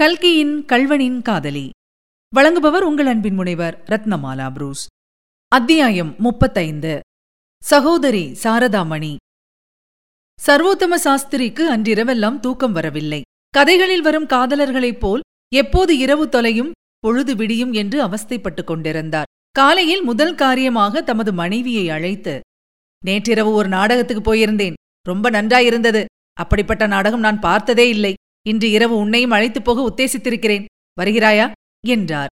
கல்கியின் கல்வனின் காதலி. வழங்குபவர் உங்கள் அன்பின் முனைவர் ரத்னமாலா புரூஸ். அத்தியாயம் முப்பத்தைந்து. சகோதரி சாரதாமணி. சர்வோத்தம சாஸ்திரிக்கு அன்றிரவெல்லாம் தூக்கம் வரவில்லை. கதைகளில் வரும் காதலர்களைப் போல் எப்போது இரவு தொலையும் பொழுது விடியும் என்று அவஸ்தைப்பட்டுக் கொண்டிருந்தார். காலையில் முதல் காரியமாக தமது மனைவியை அழைத்து நேற்றிரவு ஒரு நாடகத்துக்கு போயிருந்தேன். ரொம்ப நன்றாயிருந்தது. அப்படிப்பட்ட நாடகம் நான் பார்த்ததே இல்லை. இன்று இரவு உன்னையும் அழைத்துப் போக உத்தேசித்திருக்கிறேன். வருகிறாயா? என்றார்.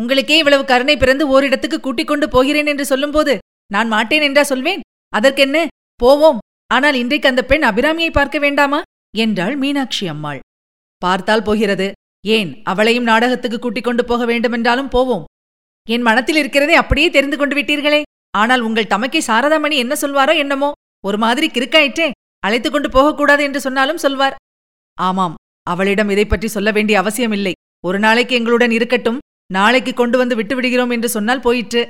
உங்களுக்கே இவ்வளவு கருணை பிறந்து ஓரிடத்துக்கு கூட்டிக் கொண்டு போகிறேன் என்று சொல்லும்போது நான் மாட்டேன் என்றா சொல்வேன்? அதற்கென்ன? போவோம். ஆனால் இன்றைக்கு அந்த பெண் அபிராமியை பார்க்க வேண்டாமா? என்றாள் மீனாட்சி அம்மாள். பார்த்தால் போகிறது. ஏன்? அவளையும் நாடகத்துக்கு கூட்டிக் கொண்டு போக வேண்டுமென்றாலும் போவோம். என் மனத்தில் இருக்கிறதை அப்படியே தெரிந்து கொண்டு விட்டீர்களே. ஆனால் உங்கள் தமக்கை சாரதாமணி என்ன சொல்வாரோ என்னமோ? ஒரு மாதிரி கிறுக்காயிற்றே. அழைத்துக் கொண்டு போகக்கூடாது என்று சொன்னாலும் சொல்வார். ஆமாம். அவளிடம் இதை பற்றி சொல்ல வேண்டிய அவசியமில்லை. ஒரு நாளைக்கு எங்களுடன் இருக்கட்டும். நாளைக்கு கொண்டு வந்து விட்டு விடுகிறோம் என்று சொன்னால் போயிற்று.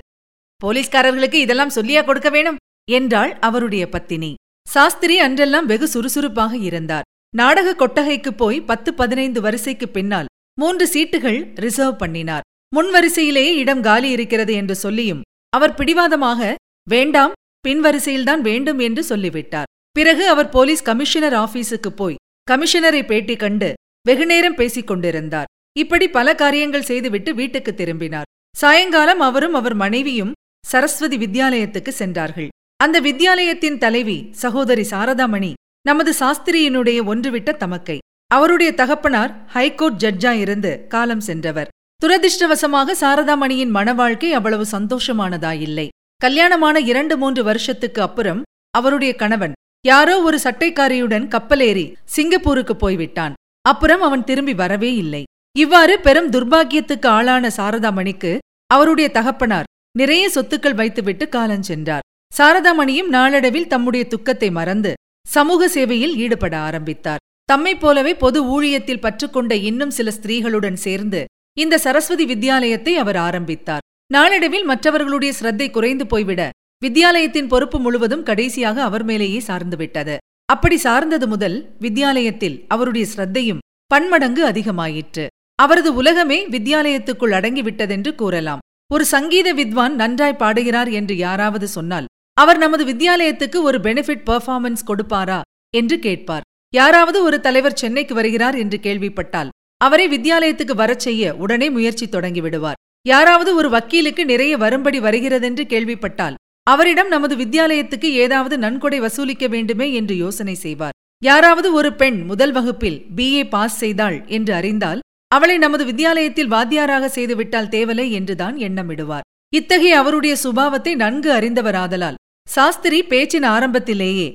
போலீஸ்காரர்களுக்கு இதெல்லாம் சொல்லியா கொடுக்க வேணும்? என்றாள் அவருடைய பத்தினி. சாஸ்திரி அன்றெல்லாம் வெகு சுறுசுறுப்பாக இருந்தார். நாடக கொட்டகைக்கு போய் பத்து பதினைந்து வரிசைக்கு பின்னால் மூன்று சீட்டுகள் ரிசர்வ் பண்ணினார். முன்வரிசையிலேயே இடம் காலி இருக்கிறது என்று சொல்லியும் அவர் பிடிவாதமாக வேண்டாம் பின்வரிசையில்தான் வேண்டும் என்று சொல்லிவிட்டார். பிறகு அவர் போலீஸ் கமிஷனர் ஆபீஸுக்கு போய் கமிஷனரை பேட்டி கண்டு வெகுநேரம் பேசிக் கொண்டிருந்தார். இப்படி பல காரியங்கள் செய்துவிட்டு வீட்டுக்கு திரும்பினார். சாயங்காலம் அவரும் அவர் மனைவியும் சரஸ்வதி வித்யாலயத்துக்கு சென்றார்கள். அந்த வித்யாலயத்தின் தலைவி சகோதரி சாரதாமணி நமது சாஸ்திரியினுடைய ஒன்றுவிட்ட தமக்கை. அவருடைய தகப்பனார் ஹைகோர்ட் ஜட்ஜா இருந்து காலம் சென்றவர். துரதிர்ஷ்டவசமாக சாரதாமணியின் மணவாழ்க்கை அவ்வளவு சந்தோஷமானதாயில்லை. கல்யாணமான இரண்டு மூன்று வருஷத்துக்கு அப்புறம் அவருடைய கணவன் யாரோ ஒரு சட்டைக்காரியுடன் கப்பலேறி சிங்கப்பூருக்கு போய்விட்டான். அப்புறம் அவன் திரும்பி வரவே இல்லை. இவ்வாறு பெரும் துர்பாக்கியத்துக்கு ஆளான சாரதாமணிக்கு அவருடைய தகப்பனார் நிறைய சொத்துக்கள் வைத்துவிட்டு காலஞ்சென்றார் சாரதாமணியும் நாளடைவில் தம்முடைய துக்கத்தை மறந்து சமூக சேவையில் ஈடுபட ஆரம்பித்தார். தம்மைப் போலவே பொது ஊழியத்தில் பற்றுக்கொண்ட இன்னும் சில ஸ்திரீகளுடன் சேர்ந்து இந்த சரஸ்வதி வித்யாலயத்தை அவர் ஆரம்பித்தார். நாளடைவில் மற்றவர்களுடைய சிரத்தை குறைந்து போய்விட வித்யாலயத்தின் பொறுப்பு முழுவதும் கடைசியாக அவர் மேலேயே சார்ந்துவிட்டது அப்படி சார்ந்தது முதல் வித்யாலயத்தில் அவருடைய சிரத்தையும் பன்மடங்கு அதிகமாயிற்று. அவரது உலகமே வித்யாலயத்துக்குள் அடங்கிவிட்டதென்று கூறலாம். ஒரு சங்கீத வித்வான் நன்றாய் பாடுகிறார் என்று யாராவது சொன்னால் அவர் நமது வித்யாலயத்துக்கு ஒரு பெனிஃபிட் பெர்ஃபார்மன்ஸ் கொடுப்பாரா என்று கேட்பார். யாராவது ஒரு தலைவர் சென்னைக்கு வருகிறார் என்று கேள்விப்பட்டால் அவரை வித்யாலயத்துக்கு வரச் செய்ய உடனே முயற்சி தொடங்கிவிடுவார் யாராவது ஒரு வக்கீலுக்கு நிறைய வரும்படி வருகிறதென்று கேள்விப்பட்டால் அவரிடம் நமது வித்யாலயத்துக்கு ஏதாவது நன்கொடை வசூலிக்க வேண்டுமே என்று யோசனை செய்வார். யாராவது ஒரு பெண் முதல் வகுப்பில் பிஏ பாஸ் செய்தாள் என்று அறிந்தால் அவளை நமது வித்யாலயத்தில் வாத்தியாராக செய்துவிட்டால் தேவலை என்றுதான் எண்ணமிடுவார். இத்தகைய அவருடைய சுபாவத்தை நன்கு அறிந்தவராதலால் சாஸ்திரி பேச்சின் ஆரம்பத்திலேயே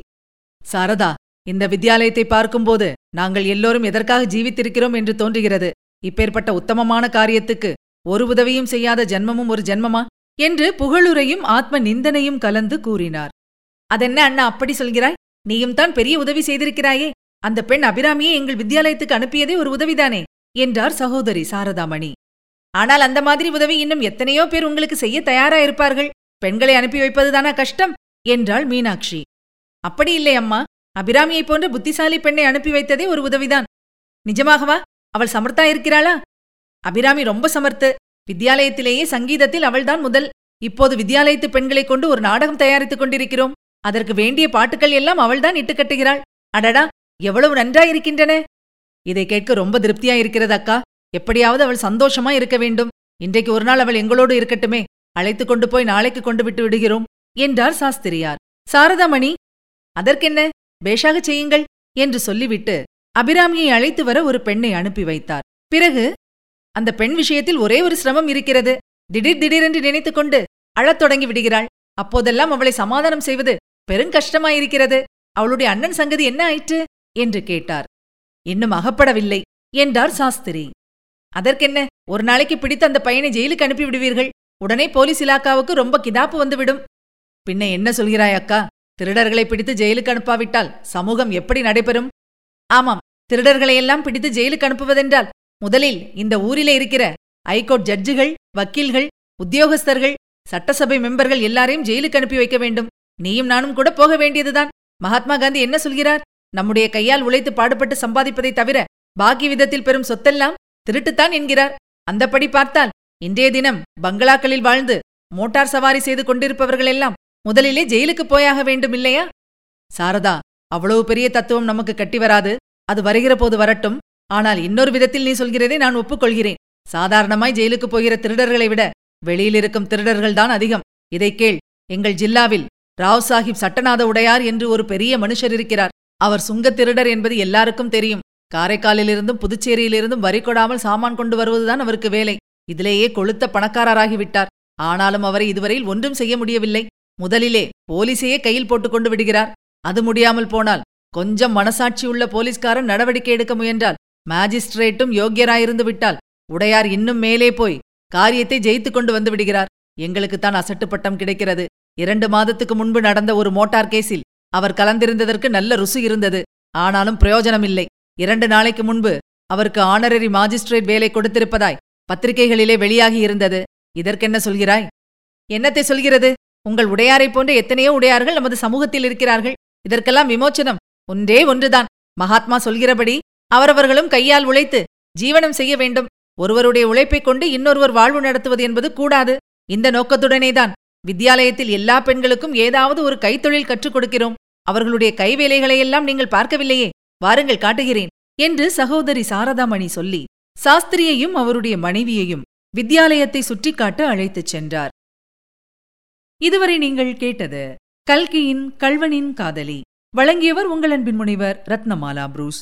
சாரதா இந்த வித்யாலயத்தை பார்க்கும்போது நாங்கள் எல்லோரும் எதற்காக ஜீவித்திருக்கிறோம் என்று தோன்றுகிறது. இப்பேற்பட்ட உத்தமமான காரியத்துக்கு ஒரு உதவியும் செய்யாத ஜன்மமும் ஒரு ஜென்மமா? என்று புகழுரையும் ஆத்ம நிந்தனையும் கலந்து கூறினார். அதென்ன அண்ணா அப்படி சொல்கிறாய்? நீயும் தான் பெரிய உதவி செய்திருக்கிறாயே. அந்த பெண் அபிராமியை எங்கள் வித்யாலயத்துக்கு அனுப்பியதே ஒரு உதவிதானே? என்றார் சகோதரி சாரதாமணி. ஆனால் அந்த மாதிரி உதவி இன்னும் எத்தனையோ பேர் உங்களுக்கு செய்ய தயாரா இருப்பார்கள் பெண்களை அனுப்பி வைப்பதுதானா கஷ்டம்? என்றாள் மீனாட்சி. அப்படி இல்லை அம்மா. அபிராமியைப் போன்ற புத்திசாலி பெண்ணை அனுப்பி வைத்ததே ஒரு உதவிதான். நிஜமாகவா? அவள் சமர்த்தா இருக்கிறாளா? அபிராமி ரொம்ப சமர்த்து. வித்யாலயத்திலேயே சங்கீதத்தில் அவள்தான் முதல். இப்போது வித்யாலயத்து பெண்களைக் கொண்டு ஒரு நாடகம் தயாரித்துக் கொண்டிருக்கிறோம். அதற்கு வேண்டிய பாட்டுக்கள் எல்லாம் அவள்தான் இட்டுக்கட்டுகிறாள் அடடா எவ்வளவு நன்றாயிருக்கின்றன. இதை கேட்க ரொம்ப திருப்தியா இருக்கிறது அக்கா. எப்படியாவது அவள் சந்தோஷமா இருக்க வேண்டும். இன்றைக்கு ஒரு நாள் அவள் எங்களோடு இருக்கட்டுமே. அழைத்துக் கொண்டு போய் நாளைக்கு கொண்டு விட்டு விடுகிறோம் என்றார் சாஸ்திரியார். சாரதாமணி அதற்கென்ன? பேஷாகச் செய்யுங்கள் என்று சொல்லிவிட்டு அபிராமியை அழைத்து வர ஒரு பெண்ணை அனுப்பி வைத்தார். பிறகு அந்த பெண் விஷயத்தில் ஒரே ஒரு சிரமம் இருக்கிறது. திடீர் திடீரென்று நினைத்துக்கொண்டு அழத் தொடங்கி விடுகிறாள். அப்போதெல்லாம் அவளை சமாதானம் செய்வது பெருங்கஷ்டமாயிருக்கிறது அவளுடைய அண்ணன் சங்கதி என்ன ஆயிற்று? என்று கேட்டார். இன்னும் அகப்படவில்லை என்றார் சாஸ்திரி. அதற்கென்ன? ஒரு நாளைக்கு பிடித்து அந்த பையனை ஜெயிலுக்கு அனுப்பி விடுவீர்கள். உடனே போலீஸ் இலாக்காவுக்கு ரொம்ப கிதாப்பு வந்துவிடும். பின்ன என்ன சொல்கிறாய் அக்கா? திருடர்களை பிடித்து ஜெயிலுக்கு அனுப்பாவிட்டால் சமூகம் எப்படி நடைபெறும்? ஆமாம் திருடர்களையெல்லாம் பிடித்து ஜெயிலுக்கு அனுப்புவதென்றால் முதலில் இந்த ஊரிலே இருக்கிற ஐகோர்ட் ஜட்ஜுகள் வக்கீல்கள் உத்தியோகஸ்தர்கள் சட்டசபை மெம்பர்கள் எல்லாரையும் ஜெயிலுக்கு அனுப்பி வைக்க வேண்டும். நீயும் நானும் கூட போக வேண்டியதுதான். மகாத்மா காந்தி என்ன சொல்கிறார்? நம்முடைய கையால் உழைத்து பாடுபட்டு சம்பாதிப்பதை தவிர பாக்கி விதத்தில் பெறும் சொத்தெல்லாம் திருட்டுத்தான் என்கிறார். அந்தப்படி பார்த்தால் இன்றைய தினம் பங்களாக்களில் வாழ்ந்து மோட்டார் சவாரி செய்து கொண்டிருப்பவர்கள் எல்லாம் முதலிலே ஜெயிலுக்கு போயாக வேண்டும் இல்லையா? சாரதா அவ்வளவு பெரிய தத்துவம் நமக்கு கட்டி வராது. அது வருகிற போது வரட்டும். ஆனால் இன்னொரு விதத்தில் நீ சொல்கிறதை நான் ஒப்புக்கொள்கிறேன். சாதாரணமாய் ஜெயிலுக்கு போகிற திருடர்களை விட வெளியில் இருக்கும் திருடர்கள்தான் அதிகம். இதை கேள். எங்கள் ஜில்லாவில் ராவ் சாஹிப் சட்டநாத உடையார் என்று ஒரு பெரிய மனுஷர் இருக்கிறார். அவர் சுங்கத் திருடர் என்பது எல்லாருக்கும் தெரியும். காரைக்காலிலிருந்தும் புதுச்சேரியிலிருந்தும் வரி கொடாமல் சாமான் கொண்டு வருவதுதான் அவருக்கு வேலை. இதிலேயே கொளுத்த பணக்காரராகிவிட்டார். ஆனாலும் அவரை இதுவரையில் ஒன்றும் செய்ய முடியவில்லை. முதலிலே போலீசையே கையில் போட்டுக் கொண்டு விடுகிறார். அது முடியாமல் போனால் கொஞ்சம் மனசாட்சி உள்ள போலீஸ்காரன் நடவடிக்கை எடுக்க முயன்றால் மாஜிஸ்ட்ரேட்டும் யோக்கியராயிருந்து விட்டால் உடையார் இன்னும் மேலே போய் காரியத்தை ஜெயித்துக் கொண்டு வந்து விடுகிறார். எங்களுக்குத்தான் அசட்டு பட்டம் கிடைக்கிறது. இரண்டு மாதத்துக்கு முன்பு நடந்த ஒரு மோட்டார் கேஸில் அவர் கலந்திருந்ததற்கு நல்ல ருசி இருந்தது. ஆனாலும் பிரயோஜனமில்லை. இரண்டு நாளைக்கு முன்பு அவருக்கு ஆனரரி மாஜிஸ்ட்ரேட் வேலை கொடுத்திருப்பதாய் பத்திரிகைகளிலே வெளியாகி இருந்தது. இதற்கென்ன சொல்கிறாய்? என்னத்தை சொல்கிறது? உங்கள் உடையாரைப் போன்ற எத்தனையோ உடையார்கள் நமது சமூகத்தில் இருக்கிறார்கள். இதற்கெல்லாம் விமோச்சனம் ஒன்றே ஒன்றுதான். மகாத்மா சொல்கிறபடி அவரவர்களும் கையால் உழைத்து ஜீவனம் செய்ய வேண்டும். ஒருவருடைய உழைப்பைக் கொண்டு இன்னொருவர் வாழ்வு நடத்துவது என்பது கூடாது. இந்த நோக்கத்துடனேதான் வித்யாலயத்தில் எல்லா பெண்களுக்கும் ஏதாவது ஒரு கைத்தொழில் கற்றுக் கொடுக்கிறோம். அவர்களுடைய கைவேலைகளையெல்லாம் நீங்கள் பார்க்கவில்லையே. வாருங்கள் காட்டுகிறேன் என்று சகோதரி சாரதாமணி சொல்லி சாஸ்திரியையும் அவருடைய மனைவியையும் வித்யாலயத்தை சுற்றிக்காட்ட அழைத்துச் சென்றார். இதுவரை நீங்கள் கேட்டது கல்கியின் கல்வனின் காதலி. வழங்கியவர் உங்கள் அன்பின் முனைவர் ரத்னமாலா புரூஸ்.